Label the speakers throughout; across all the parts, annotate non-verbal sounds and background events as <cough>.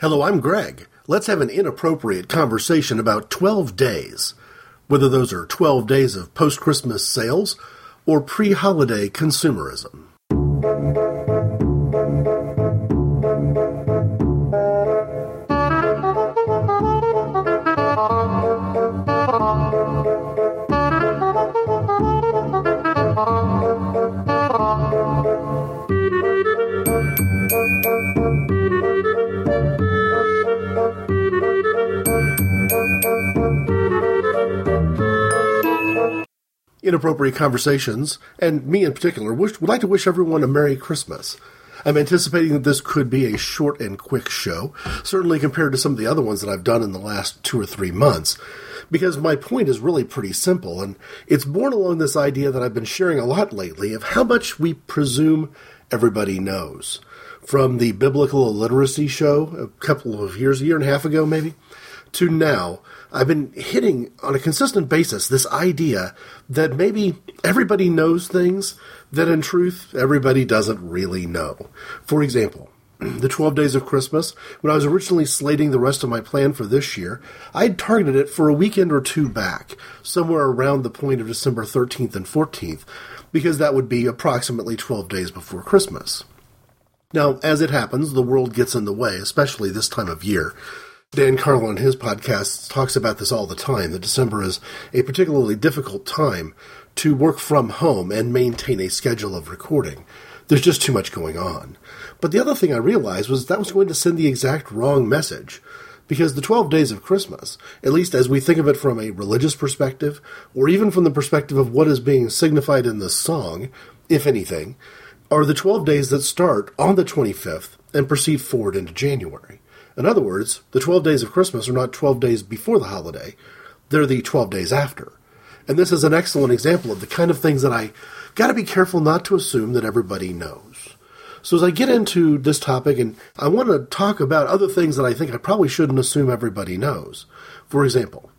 Speaker 1: Hello, I'm Greg. Let's have an inappropriate conversation about 12 days. Whether those are 12 days of post Christmas sales or pre holiday consumerism. Inappropriate conversations, and me in particular, wish, would like to wish everyone a Merry Christmas. I'm anticipating that this could be a short and quick show, certainly compared to some of the other ones that I've done in the last two or three months, because my point is really pretty simple, and it's born along this idea that I've been sharing a lot lately of how much we presume everybody knows. From the biblical illiteracy show a couple of years, a year and a half ago maybe, to now, I've been hitting on a consistent basis this idea that maybe everybody knows things that in truth everybody doesn't really know. For example, <clears throat> the 12 days of Christmas, when I was originally slating the rest of my plan for this year, I'd targeted it for a weekend or two back, somewhere around the point of December 13th and 14th, because that would be approximately 12 days before Christmas. Now, as it happens, the world gets in the way, especially this time of year. Dan Carlin, in his podcast, talks about this all the time that December is a particularly difficult time to work from home and maintain a schedule of recording. There's just too much going on. But the other thing I realized was that was going to send the exact wrong message. Because the 12 days of Christmas, at least as we think of it from a religious perspective, or even from the perspective of what is being signified in the song, if anything, are the 12 days that start on the 25th and proceed forward into January. In other words, the 12 days of Christmas are not 12 days before the holiday, they're the 12 days after. And this is an excellent example of the kind of things that I got to be careful not to assume that everybody knows. So as I get into this topic, and I want to talk about other things that I think I probably shouldn't assume everybody knows. For example,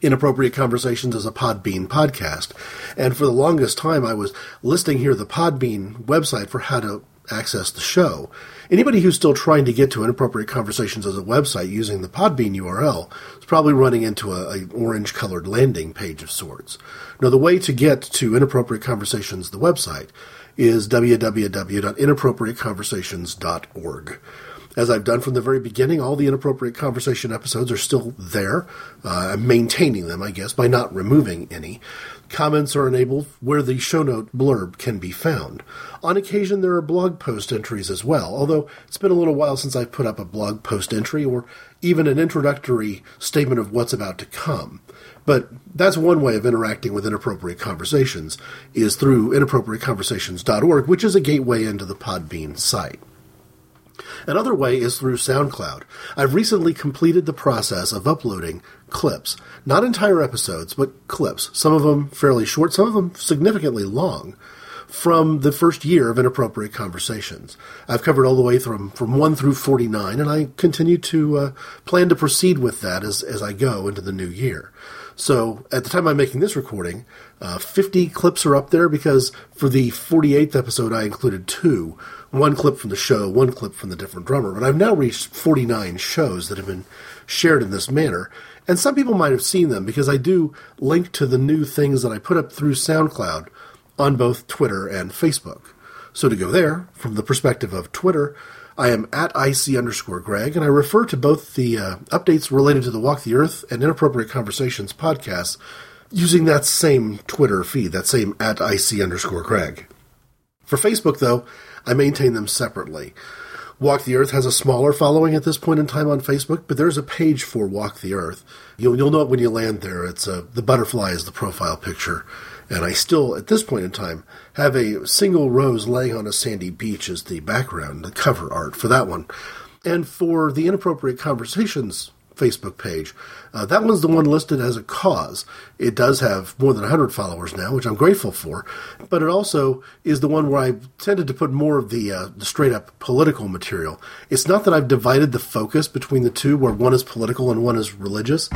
Speaker 1: Inappropriate Conversations is a Podbean podcast. And for the longest time, I was listing here the Podbean website for how to access the show. Anybody who's still trying to get to Inappropriate Conversations as a website using the Podbean URL is probably running into a, a orange colored landing page of sorts. Now, the way to get to Inappropriate Conversations, the website, is www.inappropriateconversations.org. As I've done from the very beginning, all the inappropriate conversation episodes are still there. Uh, I'm maintaining them, I guess, by not removing any. Comments are enabled where the show note blurb can be found. On occasion, there are blog post entries as well, although it's been a little while since I've put up a blog post entry or even an introductory statement of what's about to come. But that's one way of interacting with inappropriate conversations is through inappropriateconversations.org, which is a gateway into the Podbean site. Another way is through SoundCloud. I've recently completed the process of uploading clips, not entire episodes, but clips, some of them fairly short, some of them significantly long, from the first year of Inappropriate Conversations. I've covered all the way from, from 1 through 49, and I continue to uh, plan to proceed with that as, as I go into the new year. So at the time I'm making this recording, uh, 50 clips are up there because for the 48th episode I included two one clip from the show, one clip from the different drummer. But I've now reached 49 shows that have been shared in this manner. And some people might have seen them because I do link to the new things that I put up through SoundCloud on both Twitter and Facebook. So to go there, from the perspective of Twitter, I am at IC underscore Greg, and I refer to both the uh, updates related to the Walk the Earth and Inappropriate Conversations podcasts using that same Twitter feed, that same at IC underscore Greg. For Facebook, though, I maintain them separately. Walk the Earth has a smaller following at this point in time on Facebook, but there's a page for Walk the Earth. You'll, you'll know it when you land there. It's a, uh, the butterfly is the profile picture. And I still, at this point in time, have a single rose laying on a sandy beach as the background, the cover art for that one. And for the Inappropriate Conversations Facebook page. Uh, that one's the one listed as a cause. It does have more than 100 followers now, which I'm grateful for, but it also is the one where I tended to put more of the, uh, the straight up political material. It's not that I've divided the focus between the two, where one is political and one is religious.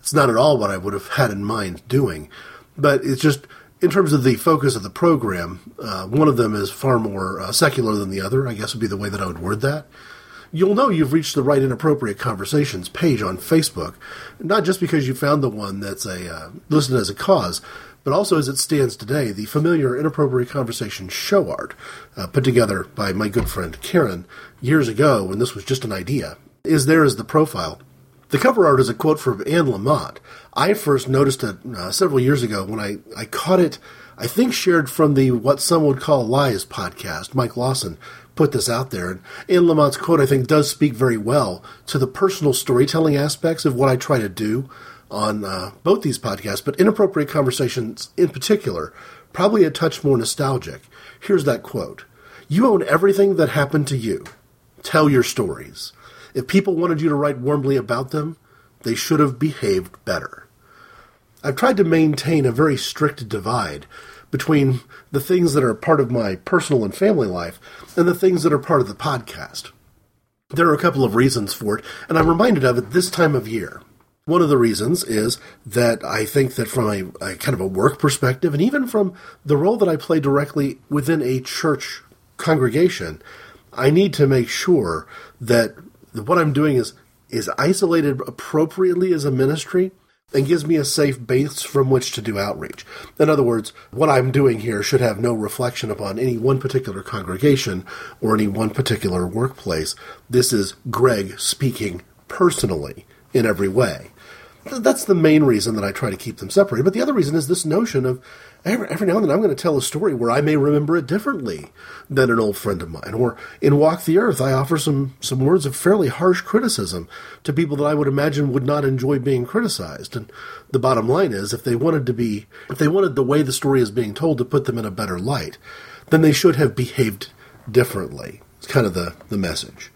Speaker 1: It's not at all what I would have had in mind doing, but it's just in terms of the focus of the program, uh, one of them is far more uh, secular than the other, I guess would be the way that I would word that you'll know you've reached the right inappropriate conversations page on Facebook, not just because you found the one that's a uh, listed as a cause, but also as it stands today, the familiar inappropriate conversation show art, uh, put together by my good friend Karen years ago when this was just an idea, is there as the profile. The cover art is a quote from Anne Lamott. I first noticed it uh, several years ago when I, I caught it, I think shared from the What Some Would Call Lies podcast. Mike Lawson put this out there. And Anne Lamott's quote, I think, does speak very well to the personal storytelling aspects of what I try to do on uh, both these podcasts, but inappropriate conversations in particular, probably a touch more nostalgic. Here's that quote You own everything that happened to you. Tell your stories. If people wanted you to write warmly about them, they should have behaved better. I've tried to maintain a very strict divide between the things that are part of my personal and family life and the things that are part of the podcast. There are a couple of reasons for it, and I'm reminded of it this time of year. One of the reasons is that I think that from a, a, kind of a work perspective, and even from the role that I play directly within a church congregation, I need to make sure that what I'm doing is is isolated appropriately as a ministry and gives me a safe base from which to do outreach. In other words, what I'm doing here should have no reflection upon any one particular congregation or any one particular workplace. This is Greg speaking personally in every way. That's the main reason that I try to keep them separated. But the other reason is this notion of every, every now and then I'm going to tell a story where I may remember it differently than an old friend of mine. Or in Walk the Earth, I offer some, some words of fairly harsh criticism to people that I would imagine would not enjoy being criticized. And the bottom line is, if they wanted to be, if they wanted the way the story is being told to put them in a better light, then they should have behaved differently. It's kind of the, the message.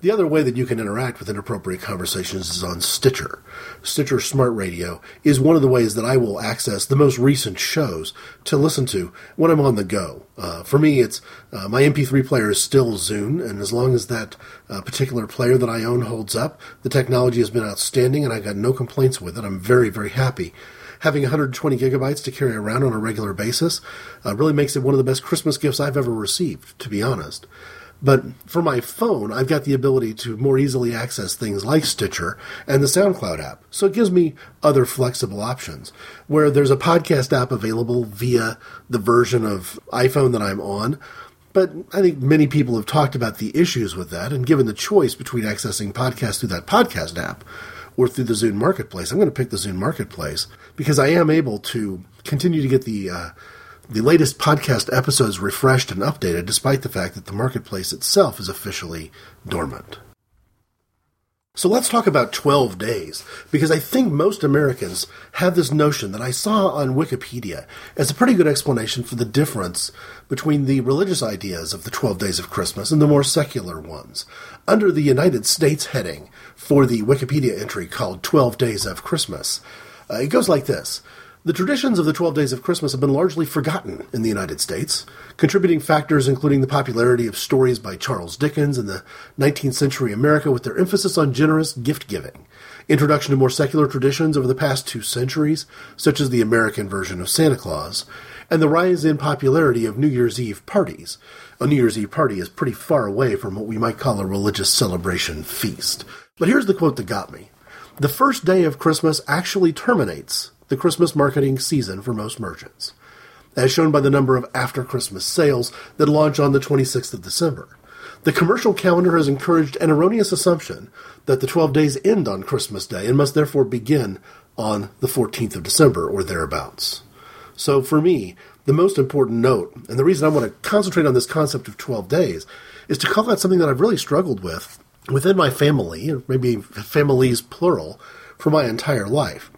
Speaker 1: The other way that you can interact with inappropriate conversations is on Stitcher. Stitcher Smart Radio is one of the ways that I will access the most recent shows to listen to when I'm on the go. Uh, for me, it's uh, my MP3 player is still Zune, and as long as that uh, particular player that I own holds up, the technology has been outstanding, and I got no complaints with it. I'm very, very happy having 120 gigabytes to carry around on a regular basis uh, really makes it one of the best Christmas gifts I've ever received, to be honest. But for my phone, I've got the ability to more easily access things like Stitcher and the SoundCloud app. So it gives me other flexible options. Where there's a podcast app available via the version of iPhone that I'm on. But I think many people have talked about the issues with that, and given the choice between accessing podcasts through that podcast app or through the Zune Marketplace, I'm going to pick the Zune Marketplace because I am able to continue to get the uh, the latest podcast episodes refreshed and updated, despite the fact that the marketplace itself is officially dormant. So let's talk about 12 days, because I think most Americans have this notion that I saw on Wikipedia as a pretty good explanation for the difference between the religious ideas of the 12 days of Christmas and the more secular ones. Under the United States heading for the Wikipedia entry called 12 Days of Christmas, uh, it goes like this. The traditions of the 12 days of Christmas have been largely forgotten in the United States, contributing factors including the popularity of stories by Charles Dickens in the 19th century America with their emphasis on generous gift giving, introduction to more secular traditions over the past two centuries, such as the American version of Santa Claus, and the rise in popularity of New Year's Eve parties. A New Year's Eve party is pretty far away from what we might call a religious celebration feast. But here's the quote that got me. The first day of Christmas actually terminates the Christmas marketing season for most merchants, as shown by the number of after Christmas sales that launch on the 26th of December. The commercial calendar has encouraged an erroneous assumption that the 12 days end on Christmas Day and must therefore begin on the 14th of December or thereabouts. So for me, the most important note, and the reason I want to concentrate on this concept of 12 days, is to call out something that I've really struggled with within my family, or maybe families plural, for my entire life.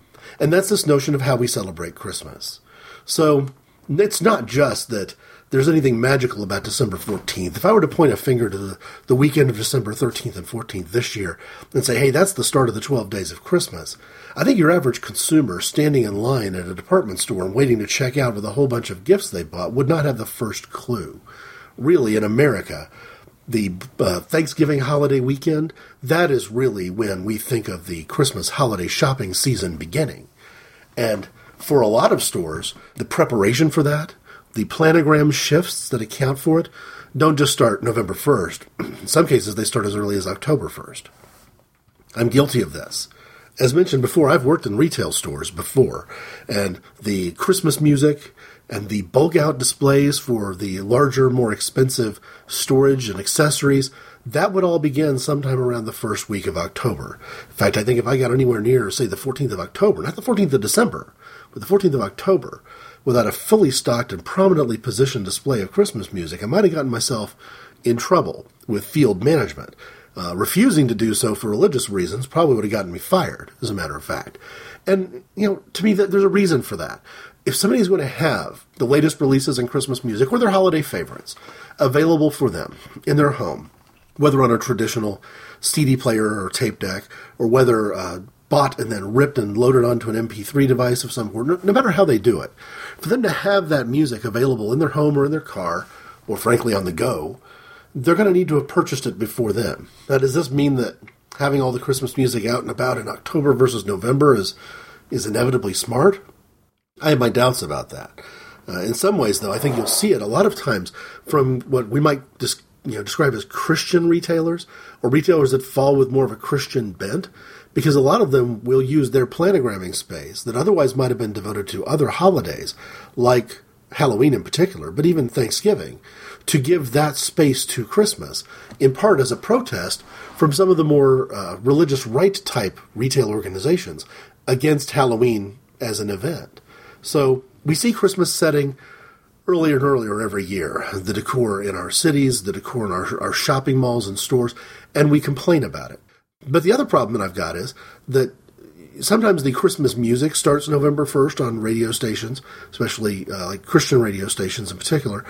Speaker 1: And that's this notion of how we celebrate Christmas. So it's not just that there's anything magical about December 14th. If I were to point a finger to the, the weekend of December 13th and 14th this year and say, hey, that's the start of the 12 days of Christmas, I think your average consumer standing in line at a department store and waiting to check out with a whole bunch of gifts they bought would not have the first clue. Really, in America, the uh, Thanksgiving holiday weekend, that is really when we think of the Christmas holiday shopping season beginning. And for a lot of stores, the preparation for that, the planogram shifts that account for it, don't just start November 1st. <clears throat> In some cases, they start as early as October 1st. I'm guilty of this. As mentioned before, I've worked in retail stores before, and the Christmas music and the bulk out displays for the larger, more expensive storage and accessories, that would all begin sometime around the first week of October. In fact, I think if I got anywhere near, say, the 14th of October, not the 14th of December, but the 14th of October, without a fully stocked and prominently positioned display of Christmas music, I might have gotten myself in trouble with field management. Uh, refusing to do so for religious reasons probably would have gotten me fired, as a matter of fact. And, you know, to me, there's a reason for that. If somebody's going to have the latest releases in Christmas music or their holiday favorites available for them in their home, whether on a traditional CD player or tape deck, or whether uh, bought and then ripped and loaded onto an MP3 device of some sort, no, no matter how they do it, for them to have that music available in their home or in their car, or frankly on the go, they're going to need to have purchased it before then. Now, does this mean that having all the Christmas music out and about in October versus November is is inevitably smart? I have my doubts about that. Uh, in some ways, though, I think you'll see it a lot of times from what we might dis- you know, describe as Christian retailers or retailers that fall with more of a Christian bent, because a lot of them will use their planogramming space that otherwise might have been devoted to other holidays, like Halloween in particular, but even Thanksgiving, to give that space to Christmas, in part as a protest from some of the more uh, religious right type retail organizations against Halloween as an event. So we see Christmas setting earlier and earlier every year. The decor in our cities, the decor in our, our shopping malls and stores, and we complain about it. But the other problem that I've got is that sometimes the Christmas music starts November 1st on radio stations, especially uh, like Christian radio stations in particular,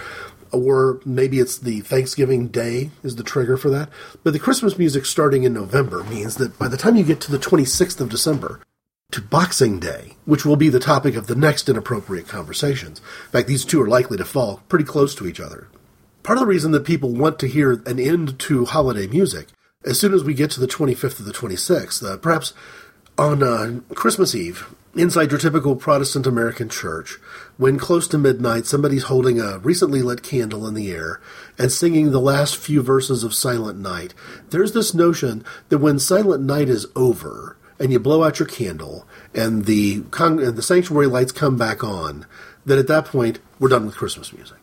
Speaker 1: or maybe it's the Thanksgiving Day is the trigger for that. But the Christmas music starting in November means that by the time you get to the 26th of December, to Boxing Day, which will be the topic of the next inappropriate conversations. In fact, these two are likely to fall pretty close to each other. Part of the reason that people want to hear an end to holiday music, as soon as we get to the 25th or the 26th, uh, perhaps on uh, Christmas Eve, inside your typical Protestant American church, when close to midnight somebody's holding a recently lit candle in the air and singing the last few verses of Silent Night, there's this notion that when Silent Night is over and you blow out your candle and the con- the sanctuary lights come back on, then at that point we're done with Christmas music,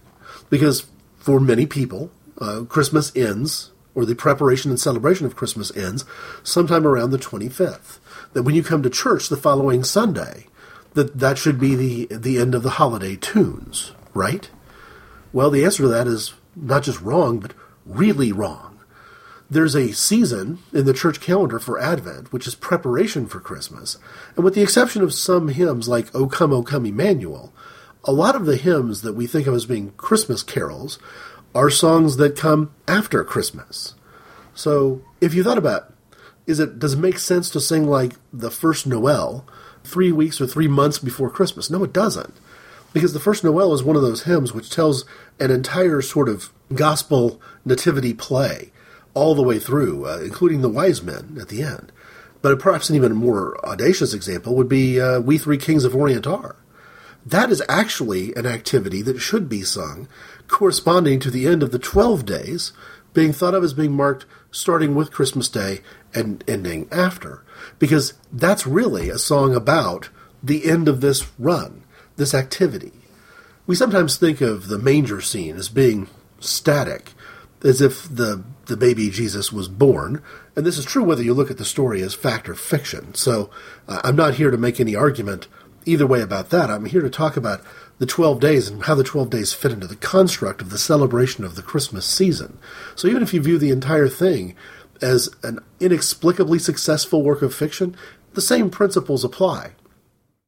Speaker 1: because for many people, uh, Christmas ends or the preparation and celebration of Christmas ends sometime around the 25th that when you come to church the following Sunday, that that should be the the end of the holiday tunes, right? Well, the answer to that is not just wrong, but really wrong. There's a season in the church calendar for Advent, which is preparation for Christmas, and with the exception of some hymns like "O Come, O Come, Emmanuel," a lot of the hymns that we think of as being Christmas carols are songs that come after Christmas. So, if you thought about is it does it make sense to sing like the first Noel three weeks or three months before Christmas? No, it doesn't. Because the first Noel is one of those hymns which tells an entire sort of gospel nativity play all the way through, uh, including the wise men at the end. But perhaps an even more audacious example would be uh, We Three Kings of Orient Are. That is actually an activity that should be sung corresponding to the end of the 12 days, being thought of as being marked starting with Christmas Day and ending after. Because that's really a song about the end of this run, this activity. We sometimes think of the manger scene as being static, as if the, the baby Jesus was born. And this is true whether you look at the story as fact or fiction. So uh, I'm not here to make any argument either way about that. I'm here to talk about the 12 days and how the 12 days fit into the construct of the celebration of the Christmas season. So even if you view the entire thing as an inexplicably successful work of fiction, the same principles apply.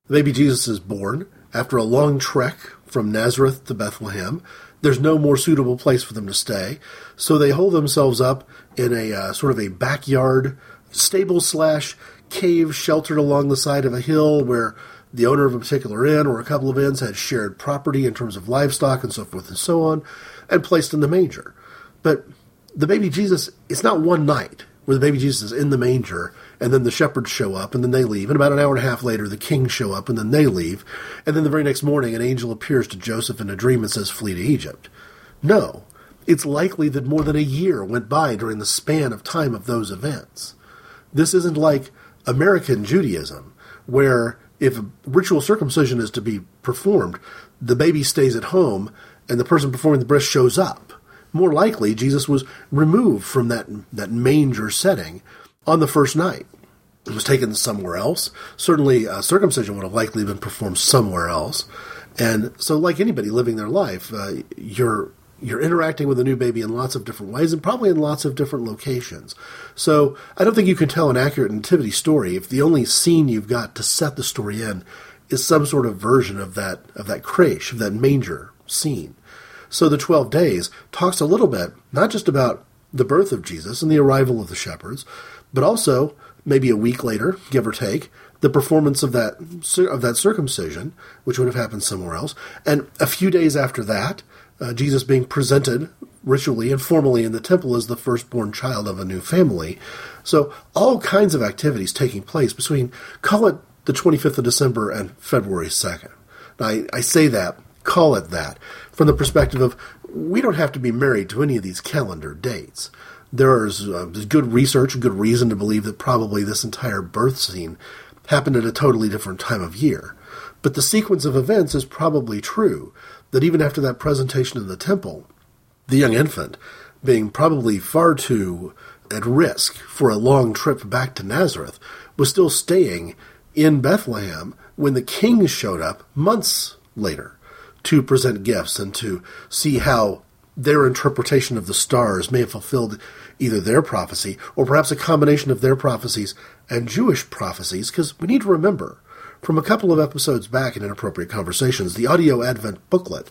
Speaker 1: The baby Jesus is born after a long trek from Nazareth to Bethlehem. There's no more suitable place for them to stay, so they hold themselves up in a uh, sort of a backyard stable slash cave sheltered along the side of a hill where the owner of a particular inn or a couple of inns had shared property in terms of livestock and so forth and so on, and placed in the manger. But the baby Jesus, it's not one night where the baby Jesus is in the manger and then the shepherds show up and then they leave. And about an hour and a half later, the kings show up and then they leave. And then the very next morning, an angel appears to Joseph in a dream and says, Flee to Egypt. No. it's likely that more than a year went by during the span of time of those events. This isn't like American Judaism, where if ritual circumcision is to be performed, the baby stays at home and the person performing the bris shows up. More likely, Jesus was removed from that, that manger setting on the first night. It was taken somewhere else. Certainly, uh, circumcision would have likely been performed somewhere else. And so, like anybody living their life, uh, you're you're interacting with a new baby in lots of different ways and probably in lots of different locations. So I don't think you can tell an accurate nativity story if the only scene you've got to set the story in is some sort of version of that of that creche, of that manger scene. So the 12 days talks a little bit not just about the birth of Jesus and the arrival of the shepherds, but also maybe a week later, give or take, the performance of that of that circumcision, which would have happened somewhere else, and a few days after that, uh, Jesus being presented ritually and formally in the temple as the firstborn child of a new family. So all kinds of activities taking place between call it the 25th of December and February 2nd. Now, I, I say that, call it that, from the perspective of we don't have to be married to any of these calendar dates. There's uh, good research, good reason to believe that probably this entire birth scene happened at a totally different time of year. But the sequence of events is probably true, that even after that presentation in the temple, the young infant, being probably far too at risk for a long trip back to Nazareth, was still staying in Bethlehem when the king showed up months later to present gifts and to see how their interpretation of the stars may have fulfilled either their prophecy or perhaps a combination of their prophecies and Jewish prophecies, because we need to remember from a couple of episodes back in Inappropriate Conversations, the audio Advent booklet,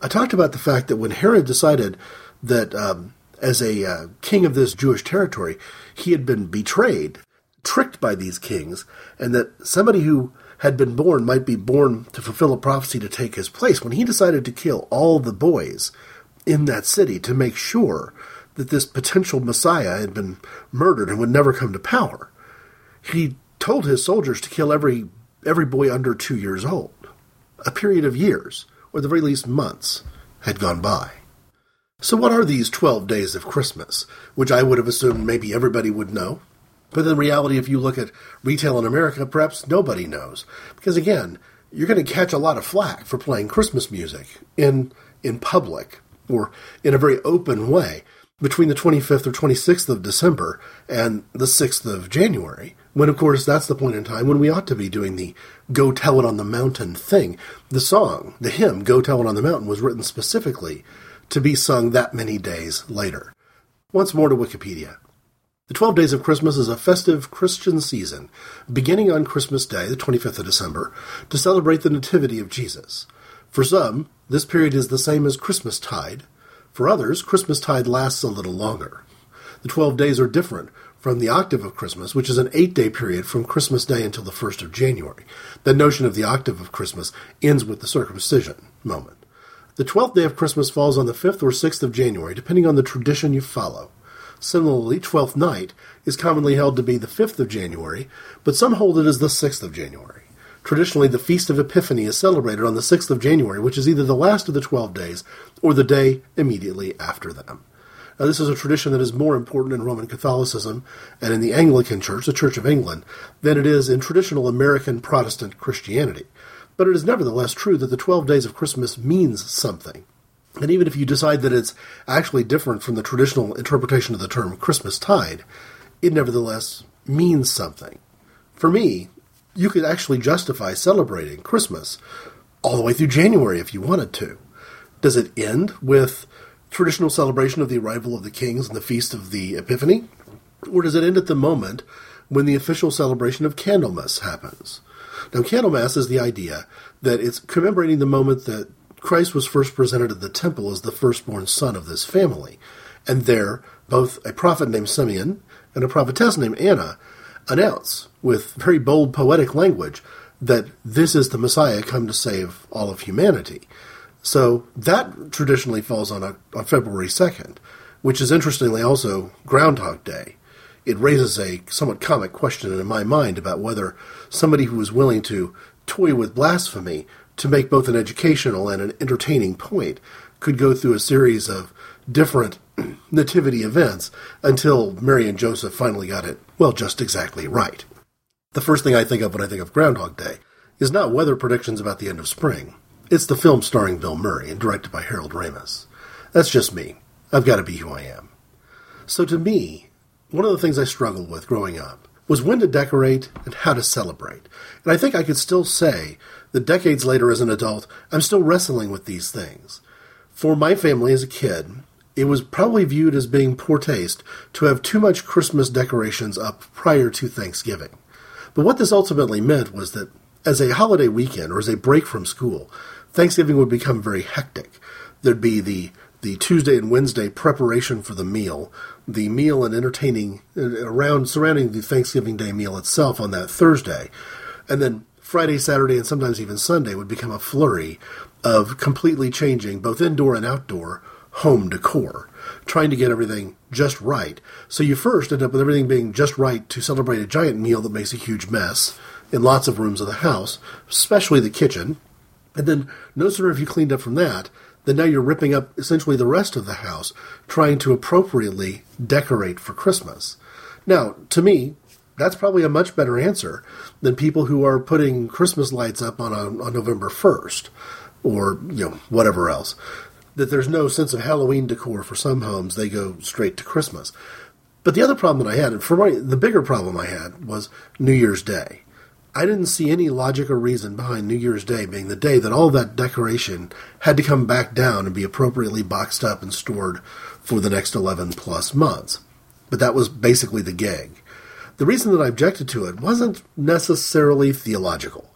Speaker 1: I talked about the fact that when Herod decided that um, as a uh, king of this Jewish territory, he had been betrayed, tricked by these kings, and that somebody who had been born might be born to fulfill a prophecy to take his place, when he decided to kill all the boys in that city to make sure that this potential Messiah had been murdered and would never come to power, he told his soldiers to kill every every boy under two years old. A period of years, or at the very least months, had gone by. So, what are these 12 days of Christmas, which I would have assumed maybe everybody would know? But in reality, if you look at retail in America, perhaps nobody knows. Because again, you're going to catch a lot of flack for playing Christmas music in, in public or in a very open way between the 25th or 26th of December and the 6th of January, when of course that's the point in time when we ought to be doing the Go Tell It on the Mountain thing. The song, the hymn, Go Tell It on the Mountain, was written specifically to be sung that many days later. Once more to Wikipedia. The 12 Days of Christmas is a festive Christian season, beginning on Christmas Day, the 25th of December, to celebrate the Nativity of Jesus. For some, this period is the same as Christmas tide, for others, Christmastide lasts a little longer. The 12 days are different from the octave of Christmas, which is an eight day period from Christmas Day until the 1st of January. The notion of the octave of Christmas ends with the circumcision moment. The 12th day of Christmas falls on the 5th or 6th of January, depending on the tradition you follow. Similarly, Twelfth Night is commonly held to be the 5th of January, but some hold it as the 6th of January. Traditionally, the Feast of Epiphany is celebrated on the 6th of January, which is either the last of the 12 days or the day immediately after them. Now, this is a tradition that is more important in Roman Catholicism and in the Anglican Church, the Church of England, than it is in traditional American Protestant Christianity. But it is nevertheless true that the 12 days of Christmas means something. And even if you decide that it's actually different from the traditional interpretation of the term Christmas tide, it nevertheless means something. For me, you could actually justify celebrating Christmas all the way through January if you wanted to. Does it end with traditional celebration of the arrival of the kings and the feast of the Epiphany? Or does it end at the moment when the official celebration of Candlemas happens? Now, Candlemas is the idea that it's commemorating the moment that Christ was first presented at the temple as the firstborn son of this family. And there, both a prophet named Simeon and a prophetess named Anna announce with very bold poetic language that this is the Messiah come to save all of humanity. So that traditionally falls on, a, on February 2nd, which is interestingly also Groundhog Day. It raises a somewhat comic question in my mind about whether somebody who is willing to toy with blasphemy to make both an educational and an entertaining point could go through a series of different <clears throat> nativity events until Mary and Joseph finally got it, well, just exactly right. The first thing I think of when I think of Groundhog Day is not weather predictions about the end of spring. It's the film starring Bill Murray and directed by Harold Ramis. That's just me. I've got to be who I am. So to me, one of the things I struggled with growing up was when to decorate and how to celebrate. And I think I could still say that decades later as an adult, I'm still wrestling with these things. For my family as a kid, it was probably viewed as being poor taste to have too much Christmas decorations up prior to Thanksgiving. But what this ultimately meant was that as a holiday weekend or as a break from school, Thanksgiving would become very hectic. There'd be the the Tuesday and Wednesday preparation for the meal, the meal and entertaining uh, around surrounding the Thanksgiving Day meal itself on that Thursday, and then Friday, Saturday, and sometimes even Sunday would become a flurry of completely changing both indoor and outdoor home decor, trying to get everything just right. So you first end up with everything being just right to celebrate a giant meal that makes a huge mess in lots of rooms of the house, especially the kitchen. And then no sooner have you cleaned up from that then now you're ripping up essentially the rest of the house, trying to appropriately decorate for Christmas. Now, to me, that's probably a much better answer than people who are putting Christmas lights up on, a, on November 1st or you know whatever else that there's no sense of Halloween decor for some homes. They go straight to Christmas. But the other problem that I had, and for my, the bigger problem I had, was New Year's Day. I didn't see any logic or reason behind New Year's Day being the day that all that decoration had to come back down and be appropriately boxed up and stored for the next 11 plus months. But that was basically the gag. The reason that I objected to it wasn't necessarily theological.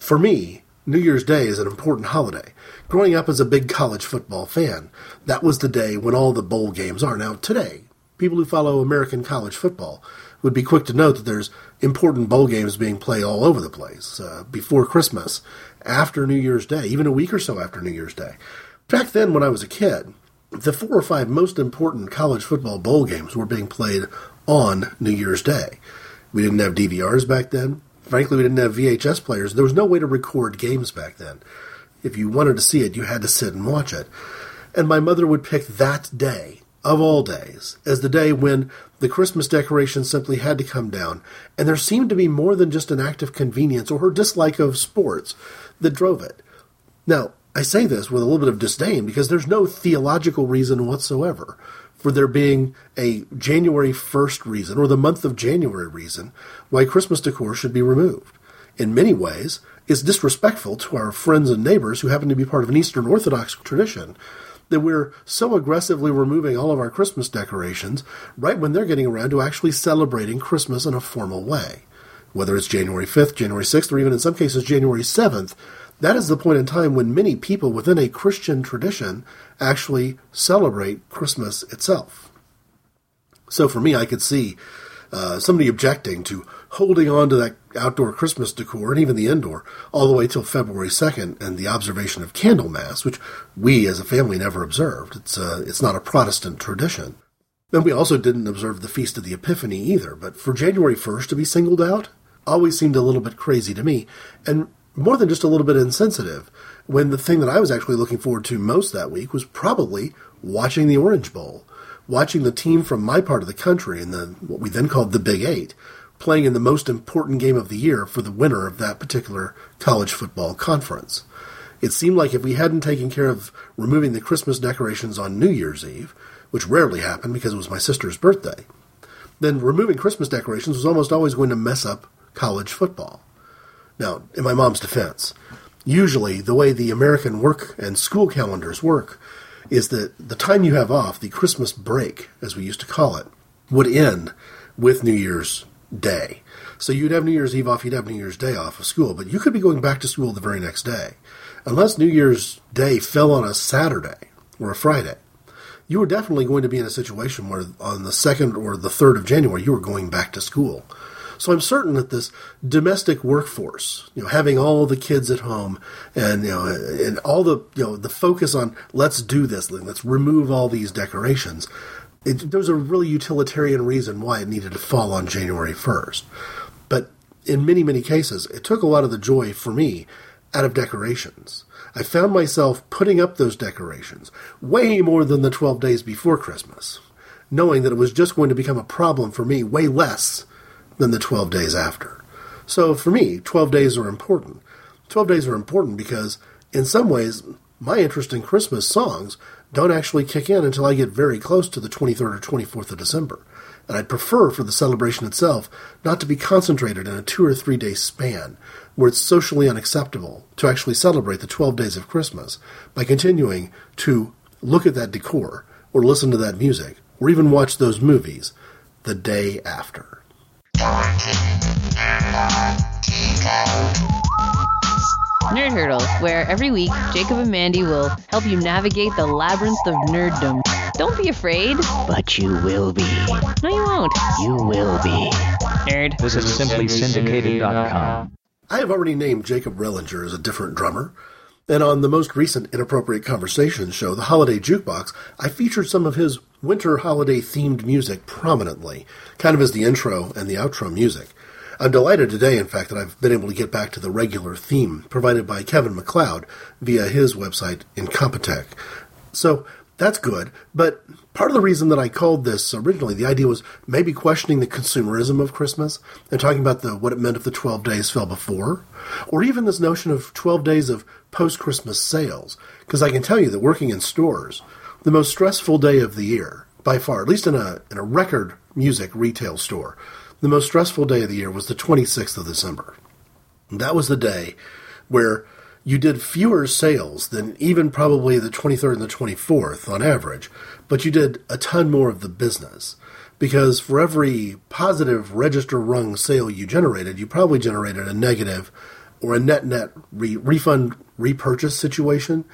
Speaker 1: For me, New Year's Day is an important holiday. Growing up as a big college football fan, that was the day when all the bowl games are. Now, today, people who follow American college football would be quick to note that there's important bowl games being played all over the place uh, before Christmas, after New Year's Day, even a week or so after New Year's Day. Back then, when I was a kid, the four or five most important college football bowl games were being played on New Year's Day. We didn't have DVRs back then. Frankly, we didn't have VHS players. There was no way to record games back then if you wanted to see it, you had to sit and watch it. And my mother would pick that day, of all days, as the day when the Christmas decorations simply had to come down, and there seemed to be more than just an act of convenience or her dislike of sports that drove it. Now, I say this with a little bit of disdain because there's no theological reason whatsoever for there being a January 1st reason or the month of January reason why Christmas decor should be removed. In many ways, is disrespectful to our friends and neighbors who happen to be part of an Eastern Orthodox tradition that we're so aggressively removing all of our Christmas decorations right when they're getting around to actually celebrating Christmas in a formal way. Whether it's January 5th, January 6th, or even in some cases January 7th, that is the point in time when many people within a Christian tradition actually celebrate Christmas itself. So for me, I could see uh, somebody objecting to holding on to that outdoor Christmas decor and even the indoor all the way till February 2nd and the observation of Candlemas, which we as a family never observed. It's, uh, it's not a Protestant tradition. And we also didn't observe the Feast of the Epiphany either, but for January 1st to be singled out always seemed a little bit crazy to me, and more than just a little bit insensitive, when the thing that I was actually looking forward to most that week was probably watching the Orange Bowl, watching the team from my part of the country in the what we then called the Big Eight playing in the most important game of the year for the winner of that particular college football conference. It seemed like if we hadn't taken care of removing the Christmas decorations on New Year's Eve, which rarely happened because it was my sister's birthday, then removing Christmas decorations was almost always going to mess up college football. Now, in my mom's defense, usually the way the American work and school calendars work is that the time you have off, the Christmas break, as we used to call it, would end with New Year's day. So you'd have New Year's Eve off, you'd have New Year's Day off of school, but you could be going back to school the very next day. Unless New Year's Day fell on a Saturday or a Friday, you were definitely going to be in a situation where on the 2nd or the 3rd of January you were going back to school. So I'm certain that this domestic workforce, you know, having all the kids at home and you know and all the you know the focus on let's do this, let's remove all these decorations it, there was a really utilitarian reason why it needed to fall on January 1st. But in many, many cases, it took a lot of the joy for me out of decorations. I found myself putting up those decorations way more than the 12 days before Christmas, knowing that it was just going to become a problem for me way less than the 12 days after. So for me, 12 days are important. 12 days are important because, in some ways, my interest in Christmas songs don't actually kick in until I get very close to the 23rd or 24th of December. And I'd prefer for the celebration itself not to be concentrated in a two or three day span where it's socially unacceptable to actually celebrate the 12 days of Christmas by continuing to look at that decor or listen to that music or even watch those movies the day after.
Speaker 2: Nerd Hurdles, where every week Jacob and Mandy will help you navigate the labyrinth of nerddom. Don't be afraid.
Speaker 3: But you will be.
Speaker 2: No, you won't.
Speaker 3: You will be.
Speaker 2: Nerd.
Speaker 4: This is simply syndicated.com.
Speaker 1: I have already named Jacob Rellinger as a different drummer, and on the most recent Inappropriate Conversations show, The Holiday Jukebox, I featured some of his winter holiday themed music prominently, kind of as the intro and the outro music. I'm delighted today, in fact, that I've been able to get back to the regular theme provided by Kevin MacLeod via his website, Incompetech. So that's good, but part of the reason that I called this originally, the idea was maybe questioning the consumerism of Christmas and talking about the what it meant if the 12 days fell before, or even this notion of 12 days of post-Christmas sales. Because I can tell you that working in stores, the most stressful day of the year, by far, at least in a in a record music retail store, the most stressful day of the year was the 26th of December. That was the day where you did fewer sales than even probably the 23rd and the 24th on average, but you did a ton more of the business. Because for every positive register rung sale you generated, you probably generated a negative or a net net re- refund repurchase situation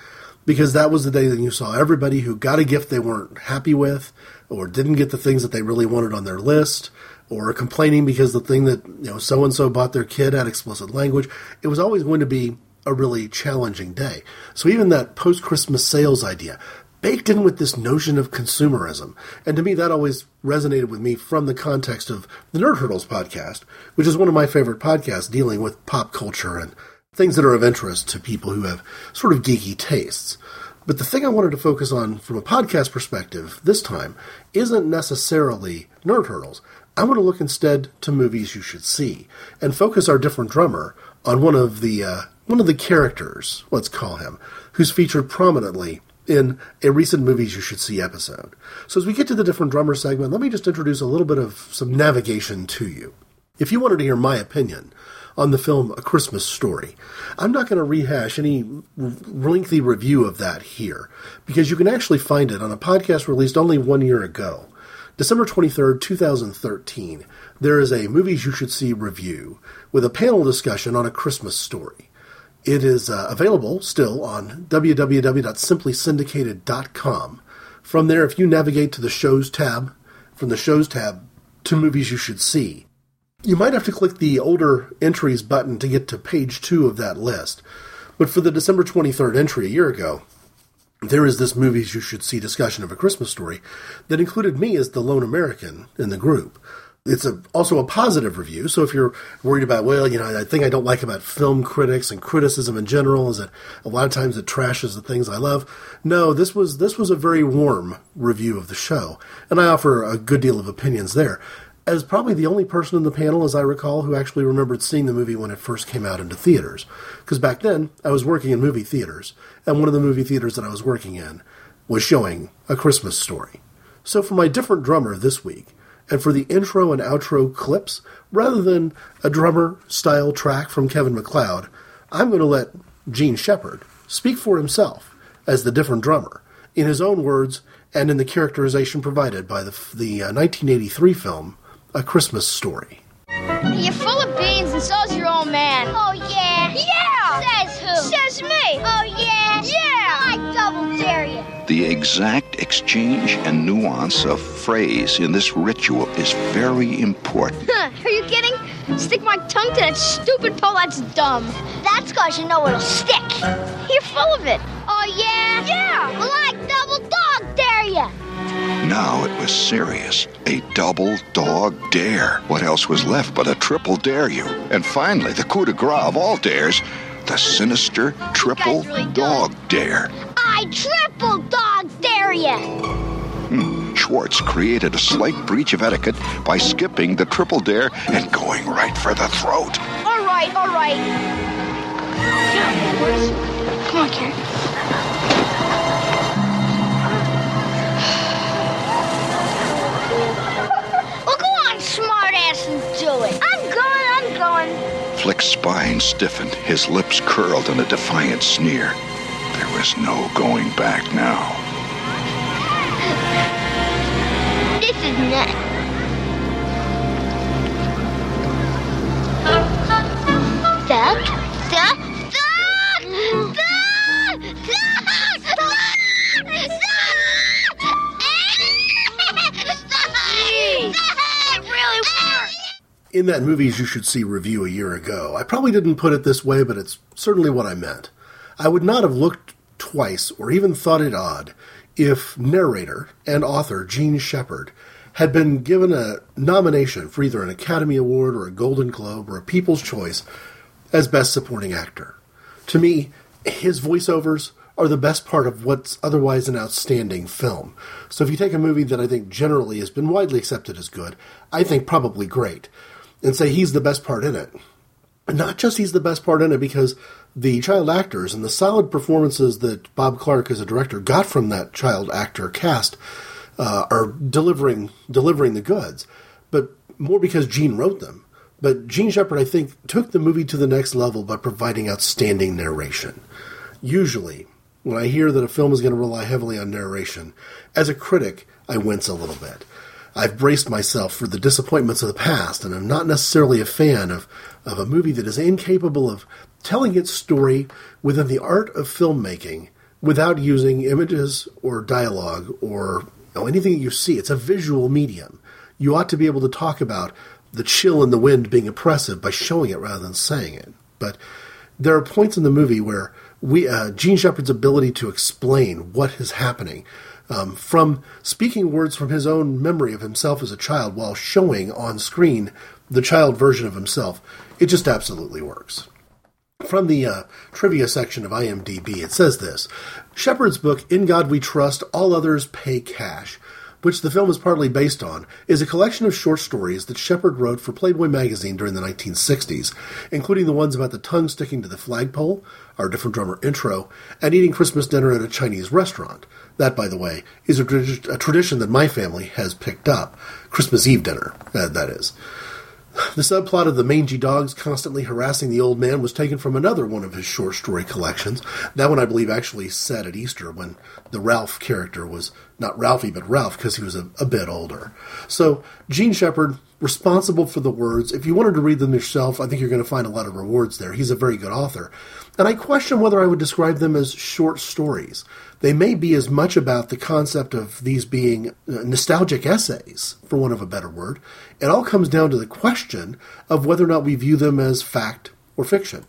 Speaker 1: because that was the day that you saw everybody who got a gift they weren't happy with or didn't get the things that they really wanted on their list or complaining because the thing that you know so and so bought their kid had explicit language. It was always going to be a really challenging day. So even that post christmas sales idea baked in with this notion of consumerism and to me that always resonated with me from the context of the nerd hurdles podcast which is one of my favorite podcasts dealing with pop culture and things that are of interest to people who have sort of geeky tastes but the thing I wanted to focus on from a podcast perspective this time isn't necessarily Nerd Hurdles. I want to look instead to movies you should see and focus our different drummer on one of the uh, one of the characters, let's call him, who's featured prominently in a recent movies you should see episode. So as we get to the different drummer segment, let me just introduce a little bit of some navigation to you. If you wanted to hear my opinion on the film A Christmas Story. I'm not going to rehash any lengthy review of that here because you can actually find it on a podcast released only one year ago. December 23rd, 2013, there is a Movies You Should See review with a panel discussion on A Christmas Story. It is uh, available still on www.simplysyndicated.com. From there, if you navigate to the Shows tab, from the Shows tab to Movies You Should See, you might have to click the older entries button to get to page two of that list. But for the December 23rd entry a year ago, there is this movies you should see discussion of a Christmas story that included me as the lone American in the group. It's a, also a positive review, so if you're worried about, well, you know, I think I don't like about film critics and criticism in general is that a lot of times it trashes the things I love. No, this was this was a very warm review of the show, and I offer a good deal of opinions there as probably the only person in the panel, as I recall, who actually remembered seeing the movie when it first came out into theaters. Because back then, I was working in movie theaters, and one of the movie theaters that I was working in was showing A Christmas Story. So for my different drummer this week, and for the intro and outro clips, rather than a drummer style track from Kevin MacLeod, I'm going to let Jean Shepherd speak for himself as the different drummer, in his own words and in the characterization provided by the, the uh, 1983 film a Christmas Story.
Speaker 5: You're full of beans and so's your old man.
Speaker 6: Oh, yeah?
Speaker 5: Yeah!
Speaker 6: Says who?
Speaker 5: Says me!
Speaker 6: Oh, yeah?
Speaker 5: Yeah!
Speaker 6: Oh, I double dare you.
Speaker 7: The exact exchange and nuance of phrase in this ritual is very important.
Speaker 5: Huh, are you kidding? Stick my tongue to that stupid pole, that's dumb.
Speaker 6: That's cause you know it'll stick.
Speaker 5: You're full of it.
Speaker 6: Oh, yeah?
Speaker 5: Yeah!
Speaker 6: Well, I double dog dare you.
Speaker 7: Now it was serious. A double dog dare. What else was left but a triple dare you? And finally, the coup de grace of all dares, the sinister triple
Speaker 6: really good.
Speaker 7: dog dare.
Speaker 6: I triple dog dare ya. Hmm.
Speaker 7: Schwartz created a slight breach of etiquette by skipping the triple dare and going right for the throat.
Speaker 6: All right, all right. Come on, Karen. Smartass, and do it. I'm going, I'm going.
Speaker 7: Flick's spine stiffened, his lips curled in a defiant sneer. There was no going back now.
Speaker 6: This is. Duck, duck, duck,
Speaker 1: in that Movies You Should See review a year ago, I probably didn't put it this way, but it's certainly what I meant. I would not have looked twice or even thought it odd if narrator and author Jean Shepherd had been given a nomination for either an Academy Award or a Golden Globe or a People's Choice as Best Supporting Actor. To me, his voiceovers are the best part of what's otherwise an outstanding film. So if you take a movie that I think generally has been widely accepted as good, I think probably great, and say he's the best part in it, not just he's the best part in it because the child actors and the solid performances that Bob Clark as a director got from that child actor cast uh, are delivering delivering the goods, but more because Jean wrote them. But Jean Shepherd, I think, took the movie to the next level by providing outstanding narration. Usually, when I hear that a film is going to rely heavily on narration, as a critic, I wince a little bit. I've braced myself for the disappointments of the past, and I'm not necessarily a fan of, of a movie that is incapable of telling its story within the art of filmmaking without using images or dialogue or you know, anything that you see. It's a visual medium. You ought to be able to talk about the chill in the wind being oppressive by showing it rather than saying it. But there are points in the movie where we uh, Jean Shepherd's ability to explain what is happening um, from speaking words from his own memory of himself as a child while showing on screen the child version of himself, it just absolutely works. From the uh, trivia section of IMDb, it says this Shepherd's book, In God We Trust, All Others Pay Cash, which the film is partly based on, is a collection of short stories that Shepherd wrote for Playboy magazine during the 1960s, including the ones about the tongue sticking to the flagpole, our different drummer intro, and eating Christmas dinner at a Chinese restaurant. That, by the way, is a, a tradition that my family has picked up. Christmas Eve dinner, uh, that is. The subplot of the mangy dogs constantly harassing the old man was taken from another one of his short story collections. That one, I believe, actually set at Easter when the Ralph character was not Ralphie, but Ralph because he was a, a bit older. So, Jean Shepherd, responsible for the words. If you wanted to read them yourself, I think you're going to find a lot of rewards there. He's a very good author. And I question whether I would describe them as short stories. They may be as much about the concept of these being uh, nostalgic essays, for want of a better word. It all comes down to the question of whether or not we view them as fact or fiction.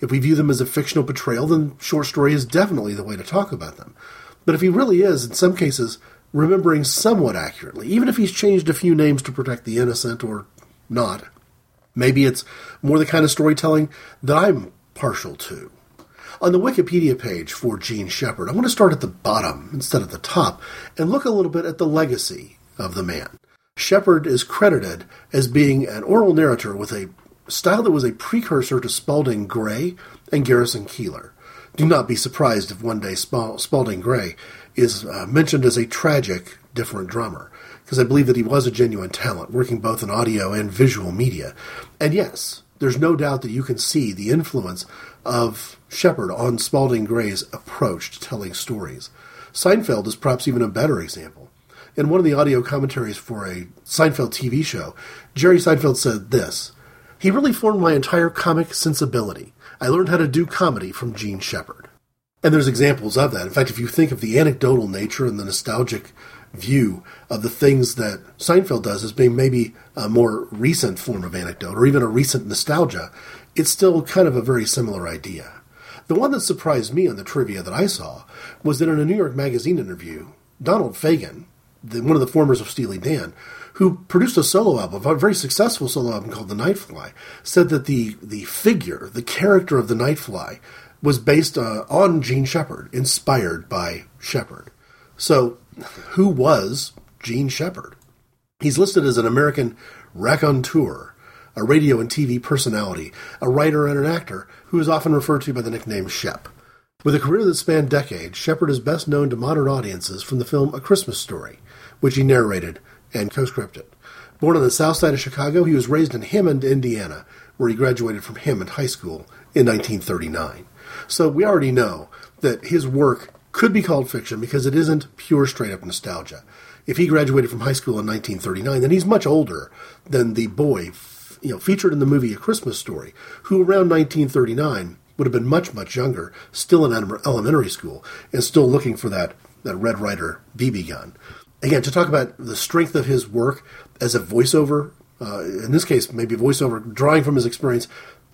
Speaker 1: If we view them as a fictional portrayal, then short story is definitely the way to talk about them. But if he really is, in some cases, remembering somewhat accurately, even if he's changed a few names to protect the innocent or not, maybe it's more the kind of storytelling that I'm partial to. On the Wikipedia page for Jean Shepherd, I want to start at the bottom instead of the top and look a little bit at the legacy of the man. Shepherd is credited as being an oral narrator with a style that was a precursor to Spalding Gray and Garrison Keillor. Do not be surprised if one day Spal- Spalding Gray is uh, mentioned as a tragic, different drummer, because I believe that he was a genuine talent, working both in audio and visual media. And yes, there's no doubt that you can see the influence of Shepherd on Spalding Gray's approach to telling stories. Seinfeld is perhaps even a better example. In one of the audio commentaries for a Seinfeld TV show, Jerry Seinfeld said this He really formed my entire comic sensibility. I learned how to do comedy from Jean Shepherd. And there's examples of that. In fact, if you think of the anecdotal nature and the nostalgic view of the things that Seinfeld does as being maybe a more recent form of anecdote or even a recent nostalgia, it's still kind of a very similar idea. The one that surprised me on the trivia that I saw was that in a New York Magazine interview, Donald Fagen, the, one of the formers of Steely Dan, who produced a solo album, a very successful solo album called The Nightfly, said that the the figure, the character of the Nightfly, was based uh, on Jean Shepherd, inspired by Shepherd. So, who was Jean Shepherd? He's listed as an American raconteur, a radio and TV personality, a writer and an actor who is often referred to by the nickname Shep. With a career that spanned decades, Shepherd is best known to modern audiences from the film A Christmas Story, which he narrated and co-scripted. Born on the south side of Chicago, he was raised in Hammond, Indiana, where he graduated from Hammond High School in 1939. So we already know that his work could be called fiction because it isn't pure straight up nostalgia. If he graduated from high school in 1939, then he's much older than the boy you know, featured in the movie A Christmas Story, who around 1939 would have been much, much younger, still in elementary school, and still looking for that, that Red Ryder BB gun. Again, to talk about the strength of his work as a voiceover, uh, in this case, maybe voiceover, drawing from his experience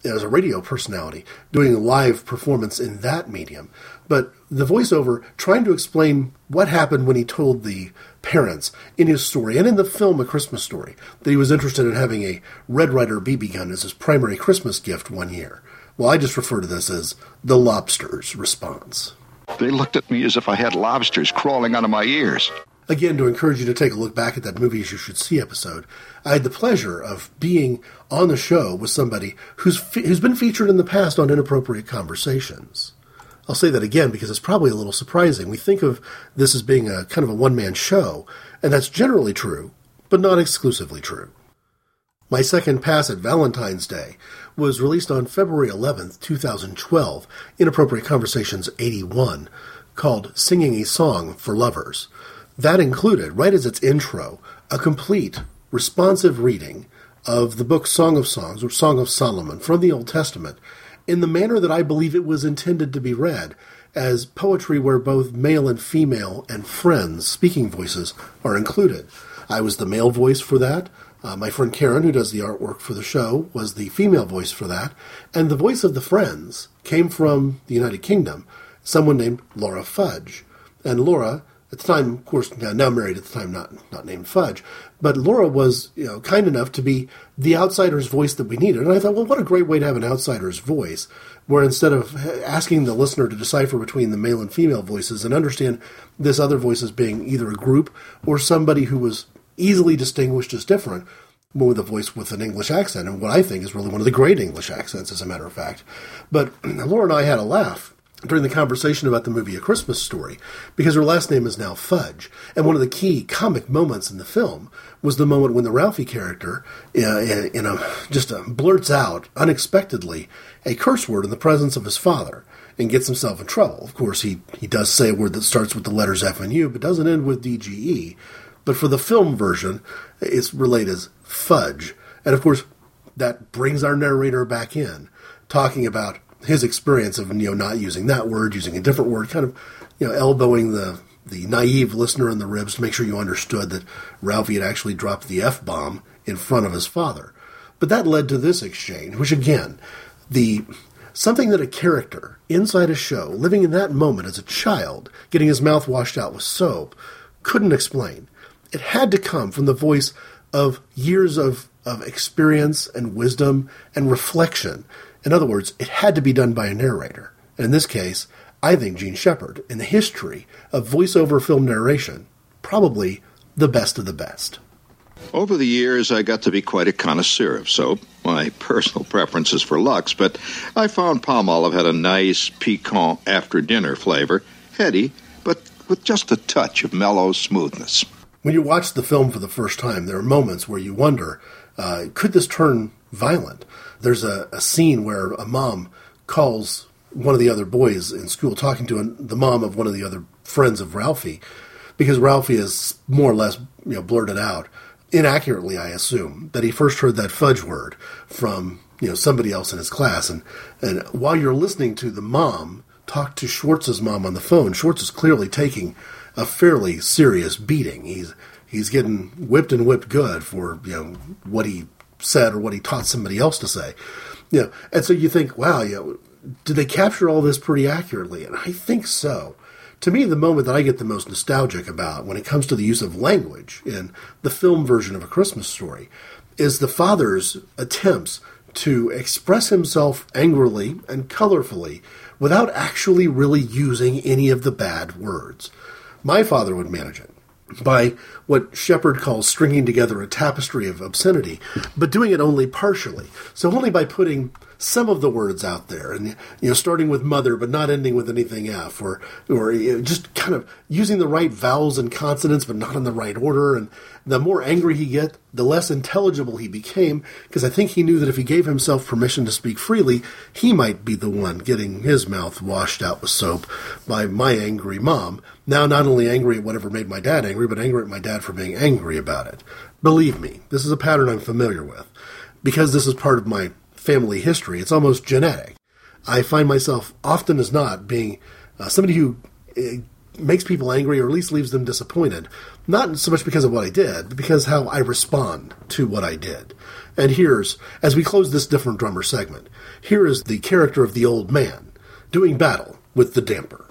Speaker 1: as a radio personality, doing a live performance in that medium. But the voiceover trying to explain what happened when he told the parents in his story and in the film A Christmas Story that he was interested in having a Red Ryder BB gun as his primary Christmas gift one year. Well, I just refer to this as the lobster's response.
Speaker 7: They looked at me as if I had lobsters crawling out of my ears.
Speaker 1: Again, to encourage you to take a look back at that Movies You Should See episode, I had the pleasure of being on the show with somebody who's, who's been featured in the past on Inappropriate Conversations. I'll say that again because it's probably a little surprising. We think of this as being a kind of a one man show, and that's generally true, but not exclusively true. My second pass at Valentine's Day was released on February 11th, 2012, Inappropriate Conversations 81, called Singing a Song for Lovers. That included, right as its intro, a complete, responsive reading of the book Song of Songs, or Song of Solomon, from the Old Testament, in the manner that I believe it was intended to be read, as poetry where both male and female and friends speaking voices are included. I was the male voice for that. Uh, my friend Karen, who does the artwork for the show, was the female voice for that. And the voice of the friends came from the United Kingdom, someone named Laura Fudge. And Laura, at the time, of course, now married at the time, not, not named Fudge, but Laura was you know, kind enough to be the outsider's voice that we needed. And I thought, well, what a great way to have an outsider's voice, where instead of asking the listener to decipher between the male and female voices and understand this other voice as being either a group or somebody who was easily distinguished as different with a voice with an English accent, and what I think is really one of the great English accents, as a matter of fact. But <clears throat> Laura and I had a laugh during the conversation about the movie A Christmas Story, because her last name is now Fudge. And one of the key comic moments in the film was the moment when the Ralphie character, uh, in a just a, blurts out unexpectedly a curse word in the presence of his father and gets himself in trouble. Of course, he, he does say a word that starts with the letters F and U, but doesn't end with DGE. But for the film version, it's relayed as fudge. And of course, that brings our narrator back in, talking about his experience of you know not using that word, using a different word, kind of you know elbowing the the naive listener in the ribs to make sure you understood that Ralphie had actually dropped the f bomb in front of his father. But that led to this exchange, which again, the something that a character inside a show, living in that moment as a child, getting his mouth washed out with soap, couldn't explain. It had to come from the voice of years of, of experience and wisdom and reflection. In other words, it had to be done by a narrator. And in this case, I think Jean Shepherd, in the history of voiceover film narration, probably the best of the best.
Speaker 7: Over the years, I got to be quite a connoisseur of soap. My personal preference is for Lux, but I found Palmolive had a nice, piquant after dinner flavor, heady, but with just a touch of mellow smoothness.
Speaker 1: When you watch the film for the first time, there are moments where you wonder uh, could this turn violent? There's a, a, scene where a mom calls one of the other boys in school, talking to an, the mom of one of the other friends of Ralphie, because Ralphie is more or less you know blurted out inaccurately, I assume, that he first heard that fudge word from you know somebody else in his class, and and while you're listening to the mom talk to Schwartz's mom on the phone, Schwartz is clearly taking a fairly serious beating. He's he's getting whipped and whipped good for you know what he said or what he taught somebody else to say. You know, and so you think, wow, you know, did they capture all this pretty accurately? And I think so. To me, the moment that I get the most nostalgic about when it comes to the use of language in the film version of A Christmas Story is the father's attempts to express himself angrily and colorfully without actually really using any of the bad words. My father would manage it by what Shepherd calls stringing together a tapestry of obscenity, but doing it only partially. So only by putting some of the words out there, and you know, starting with mother but not ending with anything F, or or you know, just kind of using the right vowels and consonants but not in the right order. And the more angry he get, the less intelligible he became, because I think he knew that if he gave himself permission to speak freely, he might be the one getting his mouth washed out with soap by my angry mom. Now, not only angry at whatever made my dad angry, but angry at my dad for being angry about it. Believe me, this is a pattern I'm familiar with. Because this is part of my family history. It's almost genetic. I find myself often as not being uh, somebody who uh, makes people angry or at least leaves them disappointed. Not so much because of what I did, but because how I respond to what I did. And here's, as we close this different drummer segment, here is the character of the old man doing battle with the damper.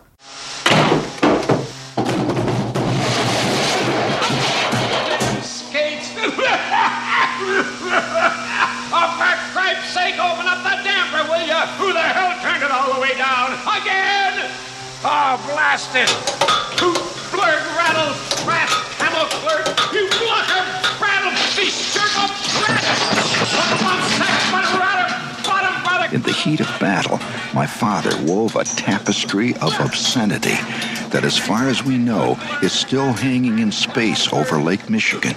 Speaker 8: Rattle, rat, camel, you blocker, rattle, beast, jerk up, rat! One second, but rattle, bottom, brother!
Speaker 7: In the heat of battle, my father wove a tapestry of obscenity that, as far as we know, is still hanging in space over Lake Michigan.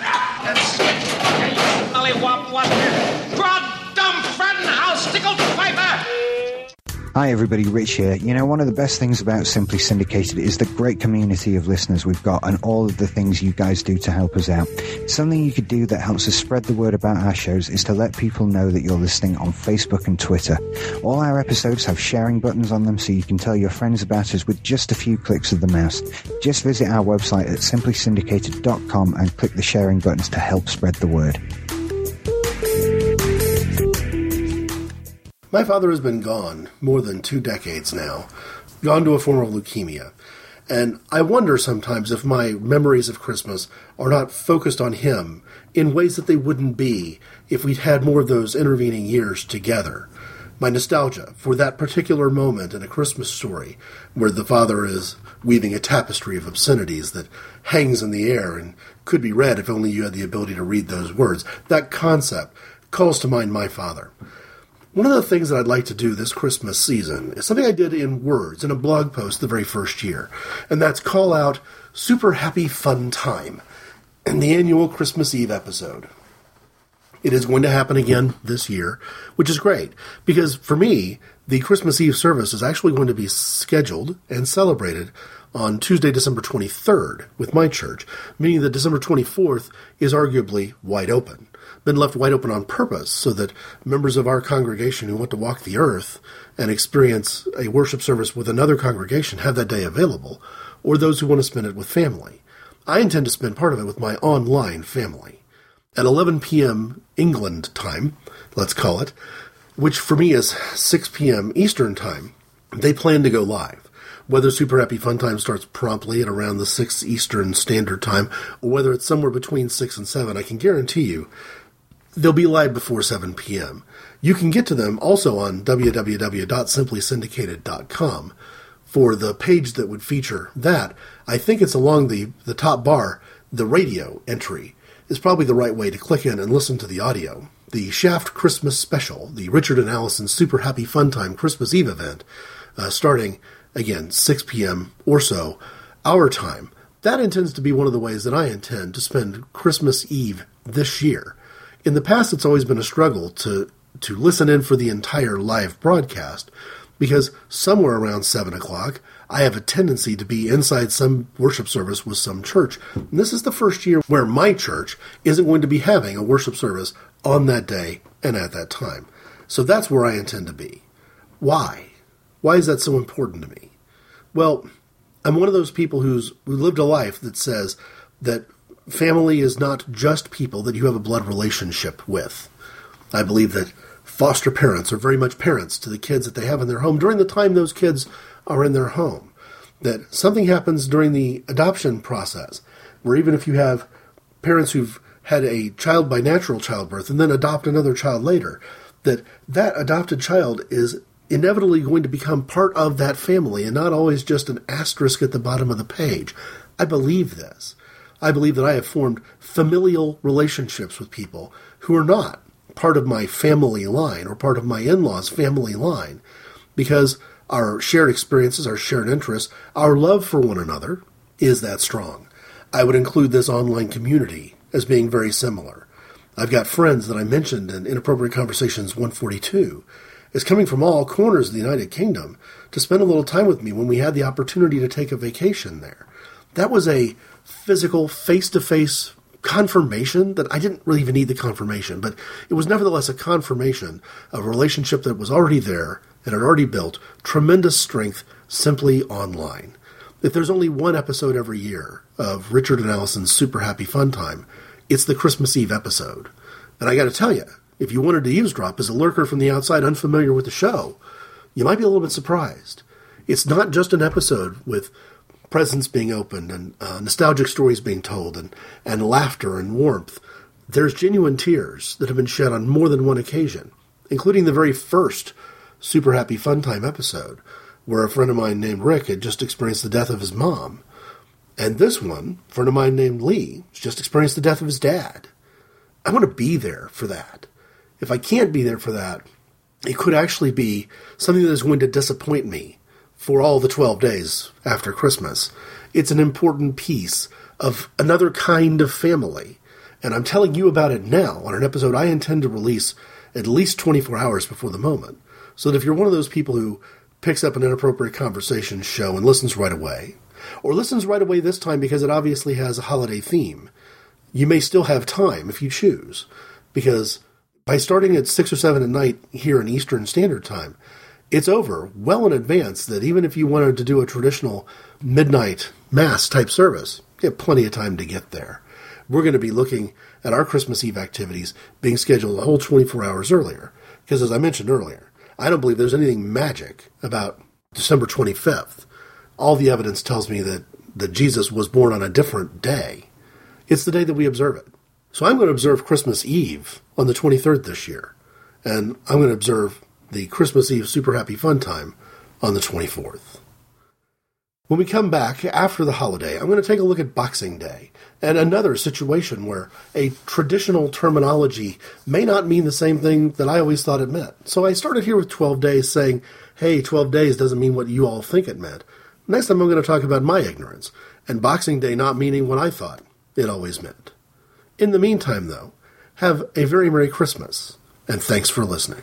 Speaker 9: Hi, everybody. Rich here. You know, one of the best things about Simply Syndicated is the great community of listeners we've got and all of the things you guys do to help us out. Something you could do that helps us spread the word about our shows is to let people know that you're listening on Facebook and Twitter. All our episodes have sharing buttons on them so you can tell your friends about us with just a few clicks of the mouse. Just visit our website at simplysyndicated.com and click the sharing buttons to help spread the word.
Speaker 1: My father has been gone more than two decades now, gone to a form of leukemia. And I wonder sometimes if my memories of Christmas are not focused on him in ways that they wouldn't be if we'd had more of those intervening years together. My nostalgia for that particular moment in a Christmas story where the father is weaving a tapestry of obscenities that hangs in the air and could be read if only you had the ability to read those words. That concept calls to mind my father. One of the things that I'd like to do this Christmas season is something I did in words in a blog post the very first year, and that's call out Super Happy Fun Time in the annual Christmas Eve episode. It is going to happen again this year, which is great because for me, the Christmas Eve service is actually going to be scheduled and celebrated on Tuesday, December 23rd with my church, meaning that December 24th is arguably wide open been left wide open on purpose so that members of our congregation who want to walk the earth and experience a worship service with another congregation have that day available, or those who want to spend it with family. I intend to spend part of it with my online family. At 11 p.m. England time, let's call it, which for me is 6 p.m. Eastern time, they plan to go live. Whether Super Happy Fun Time starts promptly at around the 6 Eastern Standard Time, or whether it's somewhere between 6 and 7, I can guarantee you they'll be live before 7 p.m. You can get to them also on www.simplysyndicated.com. For the page that would feature that, I think it's along the, the top bar, the radio entry is probably the right way to click in and listen to the audio. The Shaft Christmas Special, the Richard and Allison Super Happy Fun Time Christmas Eve event, uh, starting again 6 p.m. or so, our time. That intends to be one of the ways that I intend to spend Christmas Eve this year in the past, it's always been a struggle to to listen in for the entire live broadcast because somewhere around seven o'clock, I have a tendency to be inside some worship service with some church. And this is the first year where my church isn't going to be having a worship service on that day and at that time. So that's where I intend to be. Why? Why is that so important to me? Well, I'm one of those people who's who lived a life that says that family is not just people that you have a blood relationship with. I believe that foster parents are very much parents to the kids that they have in their home during the time those kids are in their home. that something happens during the adoption process, where even if you have parents who've had a child by natural childbirth and then adopt another child later, that that adopted child is inevitably going to become part of that family and not always just an asterisk at the bottom of the page. I believe this. I believe that I have formed familial relationships with people who are not part of my family line or part of my in law's family line because our shared experiences, our shared interests, our love for one another is that strong. I would include this online community as being very similar. I've got friends that I mentioned in Inappropriate Conversations 142 is coming from all corners of the United Kingdom to spend a little time with me when we had the opportunity to take a vacation there. That was a physical, face to face confirmation that I didn't really even need the confirmation, but it was nevertheless a confirmation of a relationship that was already there and had already built tremendous strength simply online. If there's only one episode every year of Richard and Allison's Super Happy Fun Time, it's the Christmas Eve episode. And I got to tell you, if you wanted to eavesdrop as a lurker from the outside unfamiliar with the show, you might be a little bit surprised. It's not just an episode with presents being opened and uh, nostalgic stories being told and, and laughter and warmth. There's genuine tears that have been shed on more than one occasion, including the very first Super Happy Fun Time episode, where a friend of mine named Rick had just experienced the death of his mom. And this one, a friend of mine named Lee, has just experienced the death of his dad. I want to be there for that if I can't be there for that, it could actually be something that is going to disappoint me for all the 12 days after Christmas. It's an important piece of another kind of family. And I'm telling you about it now on an episode I intend to release at least 24 hours before the moment. So that if you're one of those people who picks up an inappropriate conversation show and listens right away, or listens right away this time because it obviously has a holiday theme, you may still have time if you choose. Because by starting at 6 or 7 at night here in Eastern Standard Time, it's over well in advance that even if you wanted to do a traditional midnight mass type service, you have plenty of time to get there. We're going to be looking at our Christmas Eve activities being scheduled a whole 24 hours earlier. Because as I mentioned earlier, I don't believe there's anything magic about December 25th. All the evidence tells me that, that Jesus was born on a different day. It's the day that we observe it. So I'm going to observe Christmas Eve on the 23rd this year, and I'm going to observe the Christmas Eve Super Happy Fun Time on the 24th. When we come back after the holiday, I'm going to take a look at Boxing Day and another situation where a traditional terminology may not mean the same thing that I always thought it meant. So I started here with 12 days saying, hey, 12 days doesn't mean what you all think it meant. Next time I'm going to talk about my ignorance and Boxing Day not meaning what I thought it always meant. In the meantime, though, have a very Merry Christmas, and thanks for listening.